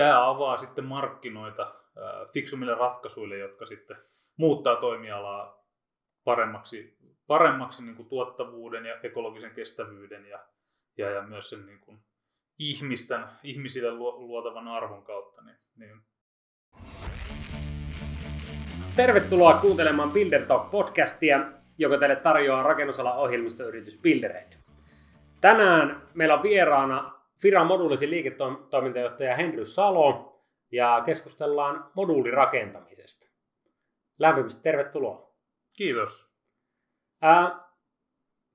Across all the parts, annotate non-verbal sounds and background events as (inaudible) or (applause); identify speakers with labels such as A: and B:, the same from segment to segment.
A: tämä avaa sitten markkinoita fiksumille ratkaisuille, jotka sitten muuttaa toimialaa paremmaksi, paremmaksi niin kuin tuottavuuden ja ekologisen kestävyyden ja, ja, ja myös sen niin kuin ihmisten, ihmisille luotavan arvon kautta. Niin, niin.
B: Tervetuloa kuuntelemaan Builder Talk podcastia, joka teille tarjoaa rakennusalan ohjelmistoyritys Buildered. Tänään meillä on vieraana Firan moduulisen liiketoimintajohtaja Henry Salo ja keskustellaan moduulirakentamisesta. Lämpimästi tervetuloa.
A: Kiitos.
B: Ää,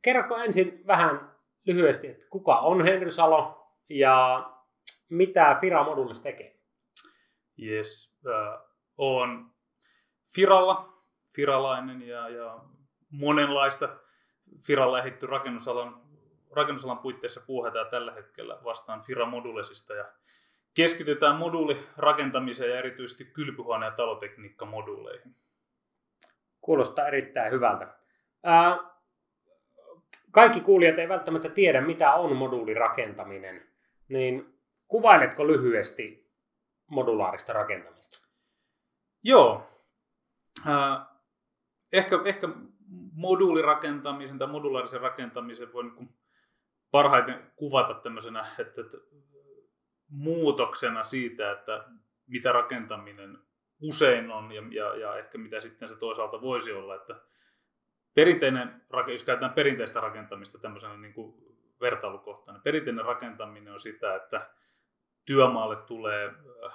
B: kerroko ensin vähän lyhyesti, että kuka on Henry Salo ja mitä Fira moduulissa tekee?
A: Yes, äh, on Firalla, firalainen ja, ja monenlaista Firalla ehitty rakennusalan rakennusalan puitteissa puuhataan tällä hetkellä vastaan Fira Modulesista ja keskitytään moduulirakentamiseen ja erityisesti kylpyhuone- ja talotekniikkamoduuleihin.
B: Kuulostaa erittäin hyvältä. Ää, kaikki kuulijat ei välttämättä tiedä, mitä on moduulirakentaminen, niin kuvailetko lyhyesti modulaarista rakentamista?
A: Joo. Äh, ehkä, ehkä moduulirakentamisen tai modulaarisen rakentamisen voi niin parhaiten kuvata tämmöisenä että, että muutoksena siitä, että mitä rakentaminen usein on ja, ja, ja ehkä mitä sitten se toisaalta voisi olla. Että perinteinen, jos käytetään perinteistä rakentamista tämmöisenä niin kuin vertailukohtana, perinteinen rakentaminen on sitä, että työmaalle tulee äh,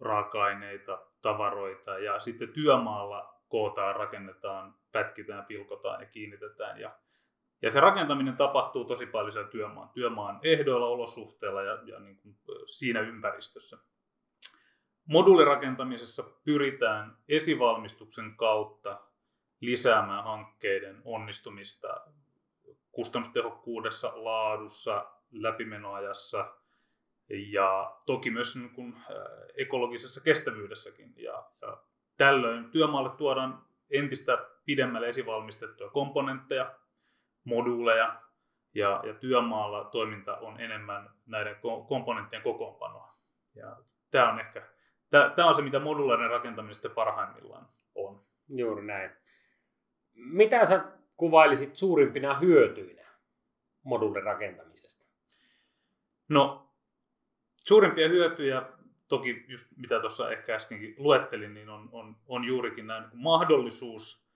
A: raaka-aineita, tavaroita ja sitten työmaalla kootaan, rakennetaan, pätkitään, pilkotaan ja kiinnitetään ja ja se rakentaminen tapahtuu tosi paljon siellä työmaan, työmaan ehdoilla, olosuhteilla ja, ja niin kuin siinä ympäristössä. Moduulirakentamisessa pyritään esivalmistuksen kautta lisäämään hankkeiden onnistumista kustannustehokkuudessa, laadussa, läpimenoajassa ja toki myös niin kuin ekologisessa kestävyydessäkin. Ja, ja tällöin työmaalle tuodaan entistä pidemmälle esivalmistettuja komponentteja, moduuleja ja, ja työmaalla toiminta on enemmän näiden komponenttien kokoonpanoa. Ja tämä on ehkä tämä on se, mitä modulaarinen rakentaminen sitten parhaimmillaan on.
B: Juuri näin. Mitä sä kuvailisit suurimpina hyötyinä moduulirakentamisesta?
A: No, suurimpia hyötyjä, toki just mitä tuossa ehkä äskenkin luettelin, niin on, on, on juurikin näin niin mahdollisuus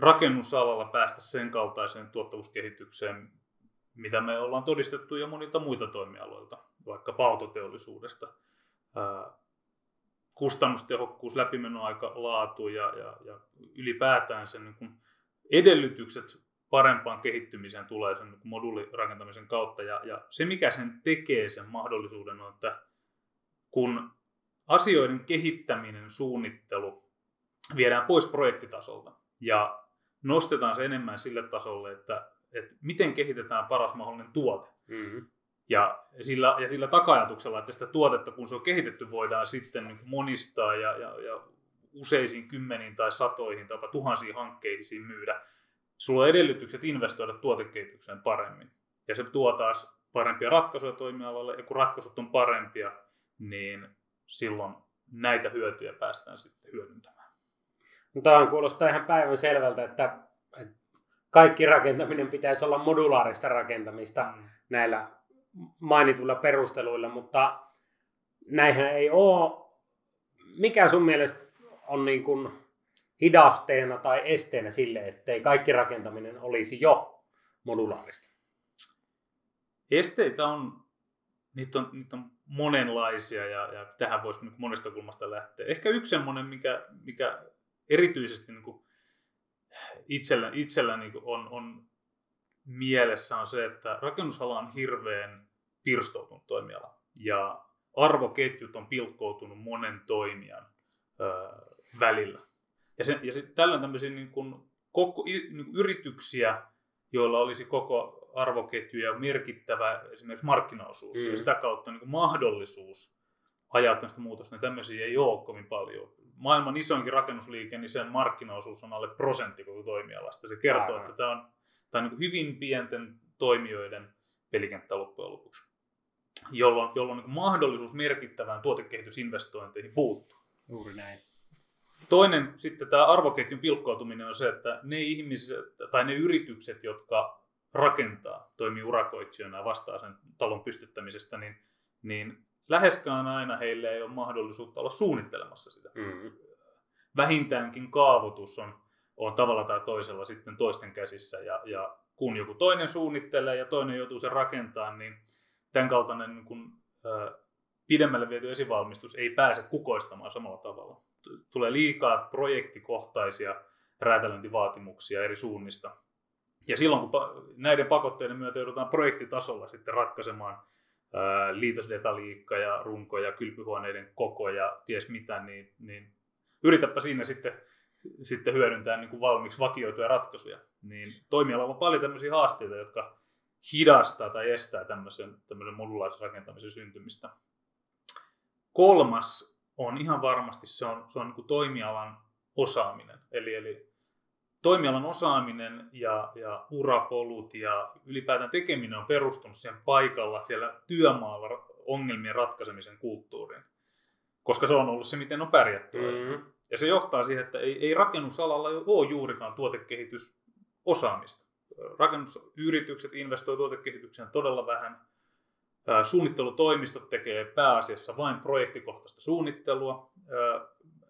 A: rakennusalalla päästä sen kaltaiseen tuottavuuskehitykseen, mitä me ollaan todistettu jo monilta muilta toimialoilta, vaikka autoteollisuudesta. Kustannustehokkuus, läpimenoaika, laatu ja, ja, ja ylipäätään sen niin kuin edellytykset parempaan kehittymiseen tulee sen niin moduulirakentamisen kautta. Ja, ja se, mikä sen tekee sen mahdollisuuden, on, että kun asioiden kehittäminen, suunnittelu viedään pois projektitasolta ja nostetaan se enemmän sille tasolle, että, että miten kehitetään paras mahdollinen tuote. Mm-hmm. Ja sillä, ja sillä takajatuksella, että sitä tuotetta, kun se on kehitetty, voidaan sitten niin monistaa ja, ja, ja useisiin kymmeniin tai satoihin tai tuhansiin hankkeisiin myydä. Sulla on edellytykset investoida tuotekehitykseen paremmin. Ja se tuo taas parempia ratkaisuja toimialalle, ja kun ratkaisut on parempia, niin silloin näitä hyötyjä päästään sitten hyödyntämään.
B: Tämä kuulostaa ihan päivän selvältä, että kaikki rakentaminen pitäisi olla modulaarista rakentamista mm. näillä mainituilla perusteluilla, mutta näinhän ei ole. Mikä sun mielestä on niin kuin hidasteena tai esteenä sille, ettei kaikki rakentaminen olisi jo modulaarista?
A: Esteitä on, niitä on, niitä on monenlaisia ja, ja tähän voisi monesta kulmasta lähteä. Ehkä yksi semmoinen, mikä, mikä erityisesti niin kuin itsellä, itsellä niin kuin on, on mielessä on se, että rakennusala on hirveän pirstoutunut toimiala ja arvoketjut on pilkkoutunut monen toimijan ö, välillä. Ja, se, ja se, tällä on tämmöisiä niin kuin, koko, niin kuin yrityksiä, joilla olisi koko arvoketju ja merkittävä esimerkiksi markkinaosuus mm. ja sitä kautta niin kuin mahdollisuus ajaa tämmöistä muutosta, niin tämmöisiä ei ole kovin paljon maailman isoinkin rakennusliike, niin sen markkinaosuus on alle prosentti koko toimialasta. Se kertoo, Aivan. että tämä on, tämä on niin hyvin pienten toimijoiden pelikenttä loppujen lopuksi. jolloin, jolloin niin mahdollisuus merkittävään tuotekehitysinvestointeihin puuttuu.
B: Juuri näin.
A: Toinen sitten tämä arvoketjun pilkkoutuminen on se, että ne ihmiset tai ne yritykset, jotka rakentaa, toimii urakoitsijana ja vastaa sen talon pystyttämisestä, niin, niin läheskään aina heille ei ole mahdollisuutta olla suunnittelemassa sitä. Mm-hmm. Vähintäänkin kaavoitus on, on tavalla tai toisella sitten toisten käsissä ja, ja kun joku toinen suunnittelee ja toinen joutuu sen rakentamaan, niin tämän kaltainen niin kuin, ä, pidemmälle viety esivalmistus ei pääse kukoistamaan samalla tavalla. Tulee liikaa projektikohtaisia räätälöintivaatimuksia eri suunnista. Ja silloin kun näiden pakotteiden myötä joudutaan projektitasolla sitten ratkaisemaan liitosdetaliikka ja runko ja kylpyhuoneiden koko ja ties mitä, niin, niin yritäpä siinä sitten, sitten hyödyntää niin kuin valmiiksi vakioituja ratkaisuja. Niin toimialalla on paljon tämmöisiä haasteita, jotka hidastaa tai estää tämmöisen, tämmöisen modulaarisen rakentamisen syntymistä. Kolmas on ihan varmasti se on, se on niin kuin toimialan osaaminen. Eli, eli toimialan osaaminen ja, ja urapolut ja ylipäätään tekeminen on perustunut siihen paikalla, siellä työmaalla ongelmien ratkaisemisen kulttuuriin. Koska se on ollut se, miten on pärjätty. Mm-hmm. Ja se johtaa siihen, että ei, ei rakennusalalla ole juurikaan tuotekehitysosaamista. Rakennusyritykset investoivat tuotekehitykseen todella vähän. Suunnittelutoimistot tekee pääasiassa vain projektikohtaista suunnittelua.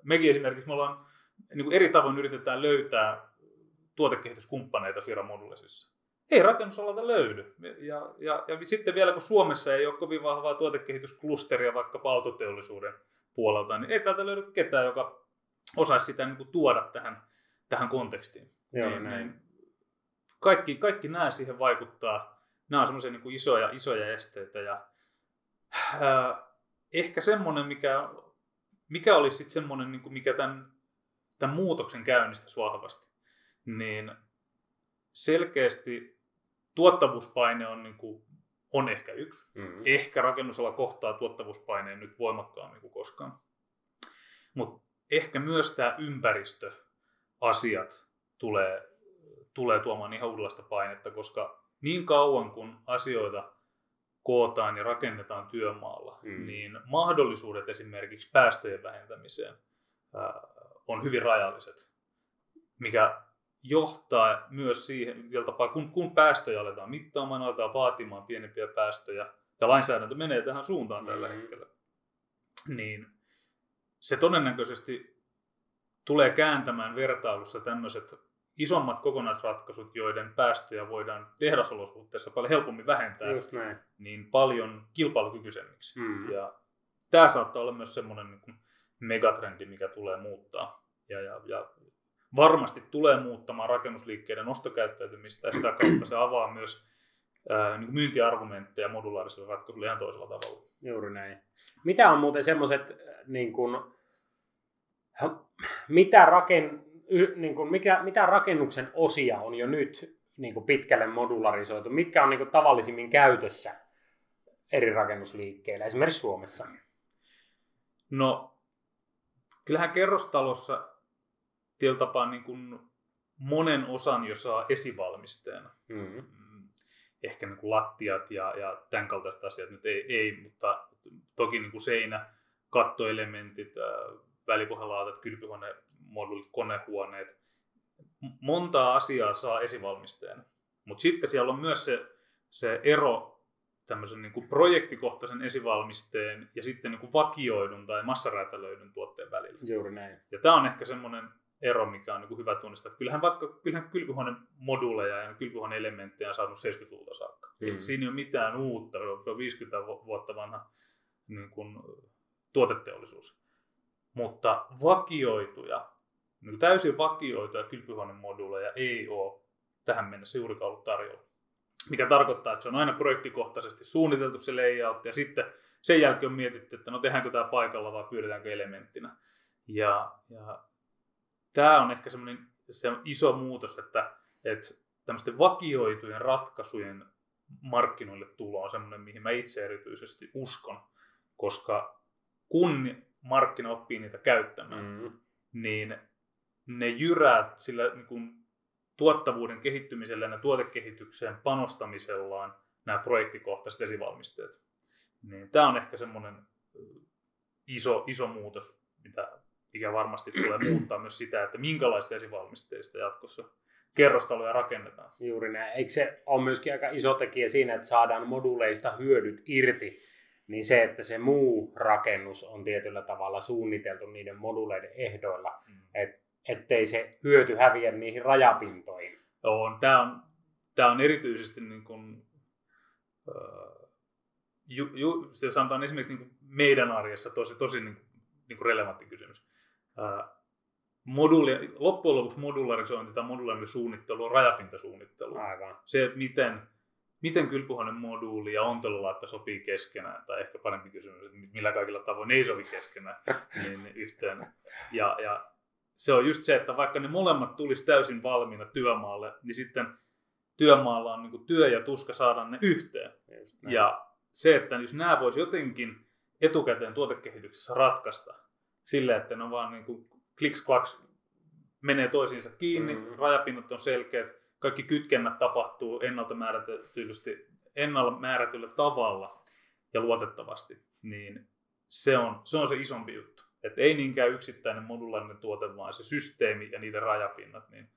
A: Mekin esimerkiksi me ollaan niin kuin eri tavoin yritetään löytää tuotekehityskumppaneita Fira Modulisissa. Ei rakennusalalta löydy. Ja, ja, ja sitten vielä kun Suomessa ei ole kovin vahvaa tuotekehitysklusteria vaikka autoteollisuuden puolelta, niin ei täältä löydy ketään, joka osaisi sitä niin kuin tuoda tähän, tähän kontekstiin.
B: Joo, niin, näin. Niin
A: kaikki, kaikki nämä siihen vaikuttaa. Nämä on semmoisia niin isoja, isoja esteitä. Ja, äh, ehkä semmoinen, mikä, mikä olisi sitten semmoinen, niin kuin mikä tämän, tämän muutoksen käynnistäisi vahvasti, niin selkeästi tuottavuuspaine on, niin kuin, on ehkä yksi. Mm-hmm. Ehkä rakennusala kohtaa tuottavuuspaineen nyt voimakkaammin kuin koskaan. Mutta ehkä myös tämä ympäristöasiat tulee, tulee tuomaan ihan uudenlaista painetta, koska niin kauan kun asioita kootaan ja rakennetaan työmaalla, mm. niin mahdollisuudet esimerkiksi päästöjen vähentämiseen ää, on hyvin rajalliset, mikä johtaa myös siihen, tapaa, kun, kun päästöjä aletaan mittaamaan, aletaan vaatimaan pienempiä päästöjä, ja lainsäädäntö menee tähän suuntaan tällä mm-hmm. hetkellä, niin se todennäköisesti tulee kääntämään vertailussa tämmöiset isommat kokonaisratkaisut, joiden päästöjä voidaan tehdasolosuhteissa paljon helpommin vähentää,
B: Just näin.
A: niin paljon kilpailukykyisemmiksi. Mm. Ja tämä saattaa olla myös semmoinen niin megatrendi, mikä tulee muuttaa. Ja, ja, ja varmasti tulee muuttamaan rakennusliikkeiden ostokäyttäytymistä ja sitä kautta se avaa myös ää, niin myyntiargumentteja modulaariselle ratkaisulle ihan toisella tavalla.
B: Juuri näin. Mitä on muuten semmoiset, niin kuin, mitä, raken, niin kuin, mikä, mitä rakennuksen osia on jo nyt niin kuin pitkälle modularisoitu? Mitkä on niin kuin, tavallisimmin käytössä eri rakennusliikkeillä, esimerkiksi Suomessa?
A: No, kyllähän kerrostalossa tietyllä tapaa niin kuin monen osan jo saa esivalmisteena. Mm-hmm. Ehkä niin kuin lattiat ja, ja tämän kaltaiset asiat nyt ei, ei mutta toki niin kuin seinä, kattoelementit, välipohjalaatat, kylpyhuonemoduulit, konehuoneet. Montaa asiaa saa esivalmisteena. Mutta sitten siellä on myös se, se ero tämmöisen niin kuin projektikohtaisen esivalmisteen ja sitten niin kuin vakioidun tai massaräätälöidyn tuotteen välillä.
B: Juuri näin.
A: Ja tämä on ehkä semmoinen ero, mikä on niin kuin hyvä tunnistaa. Kyllähän vaikka kyllähän kylpyhuoneen moduuleja ja kylpyhuoneen elementtejä on saanut 70-luvulta saakka. Mm. siinä ei ole mitään uutta, se on 50 vuotta vanha niin kuin, tuoteteollisuus. Mutta vakioituja, niin täysin vakioituja kylpyhuoneen moduuleja ei ole tähän mennessä juurikaan ollut tarjolla. Mikä tarkoittaa, että se on aina projektikohtaisesti suunniteltu se layout ja sitten sen jälkeen on mietitty, että no tehdäänkö tämä paikalla vai pyydetäänkö elementtinä. Ja, ja tämä on ehkä semmoinen se iso muutos, että, että tämmöisten vakioitujen ratkaisujen markkinoille tulo on semmoinen, mihin mä itse erityisesti uskon, koska kun markkina oppii niitä käyttämään, mm. niin ne jyrää sillä niin kuin, tuottavuuden kehittymisellä ja tuotekehitykseen panostamisellaan nämä projektikohtaiset esivalmisteet. Niin tämä on ehkä semmoinen iso, iso muutos, mitä mikä varmasti tulee muuttaa myös sitä, että minkälaista esivalmisteista jatkossa kerrostaloja rakennetaan.
B: Juuri näin. Eikö se ole myöskin aika iso tekijä siinä, että saadaan moduleista hyödyt irti, niin se, että se muu rakennus on tietyllä tavalla suunniteltu niiden moduleiden ehdoilla, mm. et, ettei se hyöty häviä niihin rajapintoihin.
A: On. Tämä on, tämä on erityisesti niin kuin, äh, ju, ju, se sanotaan esimerkiksi niin kuin meidän arjessa tosi, tosi niin kuin, niin kuin relevantti kysymys. Äh, moduli, loppujen lopuksi modularisointi tai modulaarinen suunnittelu on rajapintasuunnittelu.
B: Aivan.
A: Se, miten, miten kylpyhuoneen moduuli ja ontelulaatta sopii keskenään, tai ehkä parempi kysymys, että millä kaikilla tavoin ei sovi keskenään (laughs) niin yhteen. Ja, ja se on just se, että vaikka ne molemmat tulisi täysin valmiina työmaalle, niin sitten työmaalla on niin työ ja tuska saada ne yhteen. Ja se, että jos nämä voisi jotenkin etukäteen tuotekehityksessä ratkaista sille, että ne on vaan niin kuin kliks klaks menee toisiinsa kiinni, mm. rajapinnat on selkeät, kaikki kytkennät tapahtuu ennalta määrätysti, ennalta määrätyllä tavalla ja luotettavasti, niin se on se, on se isompi juttu. Et ei niinkään yksittäinen modulaarinen tuote, vaan se systeemi ja niiden rajapinnat, niin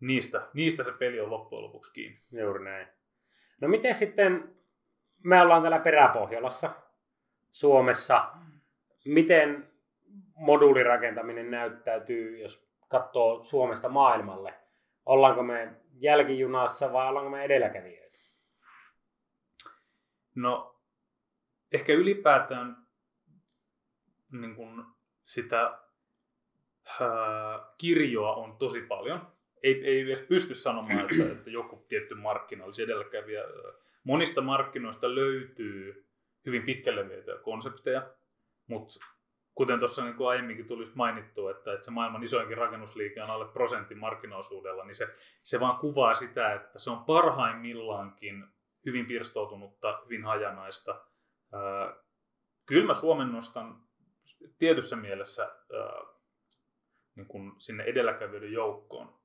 A: niistä, niistä se peli on loppujen lopuksi kiinni.
B: Juuri näin. No miten sitten, me ollaan täällä Peräpohjolassa, Suomessa, miten moduulirakentaminen näyttäytyy, jos katsoo Suomesta maailmalle? Ollaanko me jälkijunassa vai ollaanko me edelläkävijöitä?
A: No, ehkä ylipäätään niin kun sitä ää, kirjoa on tosi paljon. Ei, ei edes pysty sanomaan, että, että joku tietty markkina olisi edelläkävijä. Monista markkinoista löytyy hyvin pitkälle vietyjä konsepteja, mutta kuten tuossa niin aiemminkin tuli mainittua, että, että se maailman isoinkin rakennusliike on alle prosentin markkinaosuudella, niin se, se vaan kuvaa sitä, että se on parhaimmillaankin hyvin pirstoutunutta, hyvin hajanaista. kyllä mä Suomen nostan tietyssä mielessä niin kuin sinne edelläkävijöiden joukkoon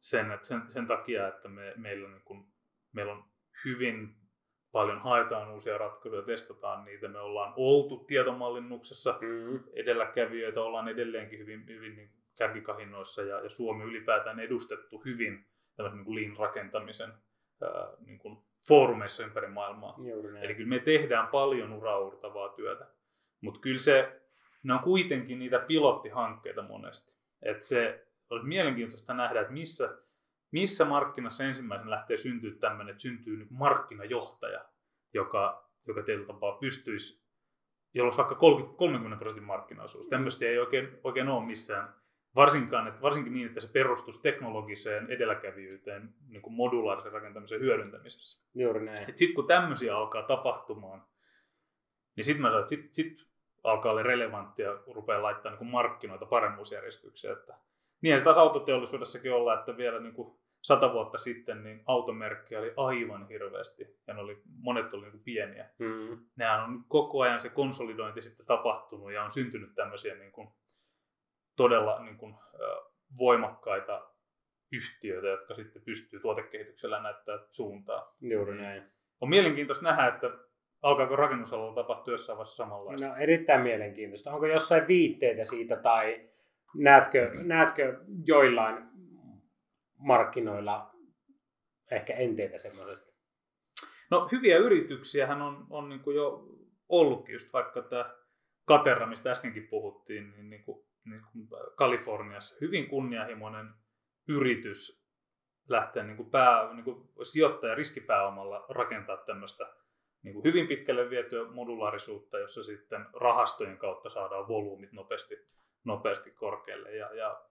A: sen, että sen, sen takia, että me, meillä, niin kuin, meillä on hyvin paljon haetaan uusia ratkaisuja, testataan niitä. Me ollaan oltu tietomallinnuksessa mm-hmm. edelläkävijöitä, ollaan edelleenkin hyvin, hyvin niin kärkikahinnoissa ja, ja Suomi ylipäätään edustettu hyvin tämmöisen niin lean-rakentamisen ää, niin kuin foorumeissa ympäri maailmaa. Eli kyllä me tehdään paljon uraurtavaa työtä, mutta kyllä se, ne on kuitenkin niitä pilottihankkeita monesti. Et se olisi mielenkiintoista nähdä, että missä missä markkinassa ensimmäisen lähtee syntyä tämmöinen, että syntyy niin markkinajohtaja, joka, joka teillä tapaa pystyisi, jolla olisi vaikka 30, 30 prosentin markkinaosuus. Tämmöistä ei oikein, oikein ole missään. Varsinkaan, että, varsinkin niin, että se perustuisi teknologiseen edelläkävijyyteen niin kuin modulaarisen rakentamisen hyödyntämisessä.
B: Juuri näin.
A: Sitten kun tämmöisiä alkaa tapahtumaan, niin sitten mä sanon, että sit, sit alkaa olla relevanttia rupeaa laittaa niin markkinoita paremmuusjärjestykseen. Että Niinhän se taas autoteollisuudessakin olla, että vielä niin kuin sata vuotta sitten niin automerkkejä oli aivan hirveästi ja ne oli, monet oli niin pieniä. Mm. Nehän on koko ajan se konsolidointi sitten tapahtunut ja on syntynyt tämmöisiä niin kuin, todella niin kuin, voimakkaita yhtiöitä, jotka sitten pystyy tuotekehityksellä näyttää suuntaa.
B: Juuri näin.
A: On mielenkiintoista nähdä, että alkaako rakennusalalla tapahtua jossain vaiheessa samanlaista.
B: No erittäin mielenkiintoista. Onko jossain viitteitä siitä tai Näetkö, näetkö joillain markkinoilla ehkä enteitä semmoisesta?
A: No hyviä yrityksiähän on, on niin kuin jo ollutkin, just vaikka tämä Katerra, mistä äskenkin puhuttiin, niin, niin, kuin, niin kuin Kaliforniassa hyvin kunnianhimoinen yritys lähteä niin kuin pää, niin kuin sijoittaja riskipääomalla rakentaa tämmöistä niin kuin hyvin pitkälle vietyä modulaarisuutta, jossa sitten rahastojen kautta saadaan volyymit nopeasti nopeasti korkealle. Ja, ja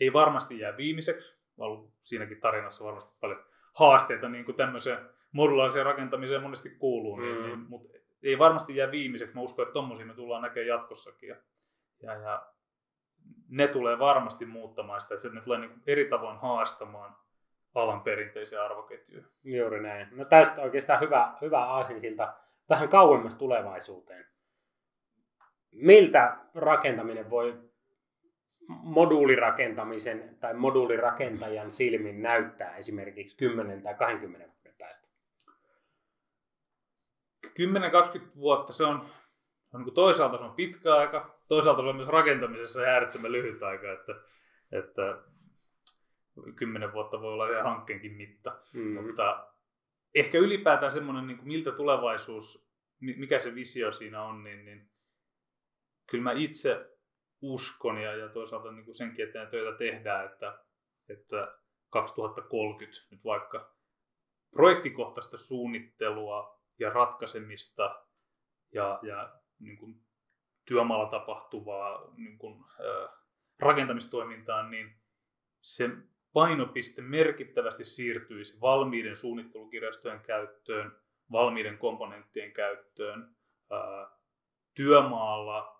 A: ei varmasti jää viimeiseksi. Ollut siinäkin tarinassa varmasti paljon haasteita, niin kuin tämmöiseen modulaariseen rakentamiseen monesti kuuluu, niin, mm. niin, mutta ei varmasti jää viimeiseksi. Mä uskon, että tommosia me tullaan näkemään jatkossakin. Ja, ja, ja ne tulee varmasti muuttamaan sitä, että ne tulee niin eri tavoin haastamaan alan perinteisiä arvoketjuja.
B: Juuri näin. No tästä oikeastaan hyvä, hyvä aasinsilta vähän kauemmas tulevaisuuteen. Miltä rakentaminen voi moduulirakentamisen tai moduulirakentajan silmin näyttää esimerkiksi 10 tai 20 vuoden päästä?
A: 10-20 vuotta se on, on niin toisaalta se on pitkä aika, toisaalta se on myös rakentamisessa äärettömän lyhyt aika, että, että 10 vuotta voi olla ihan hankkeenkin mitta. Mm. Mutta ehkä ylipäätään semmoinen, niin kuin miltä tulevaisuus, mikä se visio siinä on, niin, niin kyllä mä itse uskon ja, ja toisaalta niin kuin senkin eteen töitä tehdään, että, että 2030 nyt vaikka projektikohtaista suunnittelua ja ratkaisemista ja, ja niin kuin työmaalla tapahtuvaa niin kuin, ä, rakentamistoimintaan, niin se painopiste merkittävästi siirtyisi valmiiden suunnittelukirjastojen käyttöön, valmiiden komponenttien käyttöön. Ää, työmaalla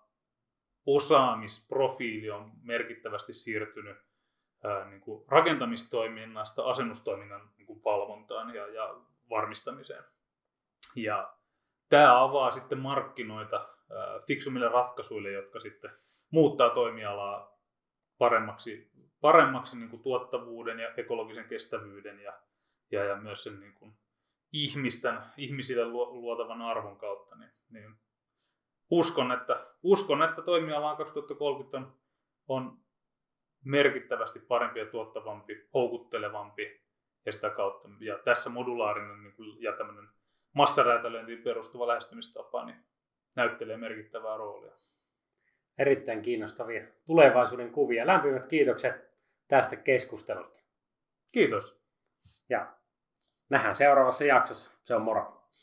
A: osaamisprofiili on merkittävästi siirtynyt ää, niin kuin rakentamistoiminnasta asennustoiminnan niin kuin valvontaan ja, ja varmistamiseen. Ja tämä avaa sitten markkinoita ää, fiksumille ratkaisuille, jotka sitten muuttaa toimialaa paremmaksi, paremmaksi niin kuin tuottavuuden ja ekologisen kestävyyden ja, ja, ja myös sen niin kuin ihmisten, ihmisille luotavan arvon kautta. Niin, niin uskon, että, uskon, että toimiala 2030 on, on merkittävästi parempi ja tuottavampi, houkuttelevampi ja sitä kautta. Ja tässä modulaarinen niin kuin, ja tämmöinen massaräätälöintiin perustuva lähestymistapa niin näyttelee merkittävää roolia.
B: Erittäin kiinnostavia tulevaisuuden kuvia. Lämpimät kiitokset tästä keskustelusta.
A: Kiitos.
B: Ja nähdään seuraavassa jaksossa. Se on moro.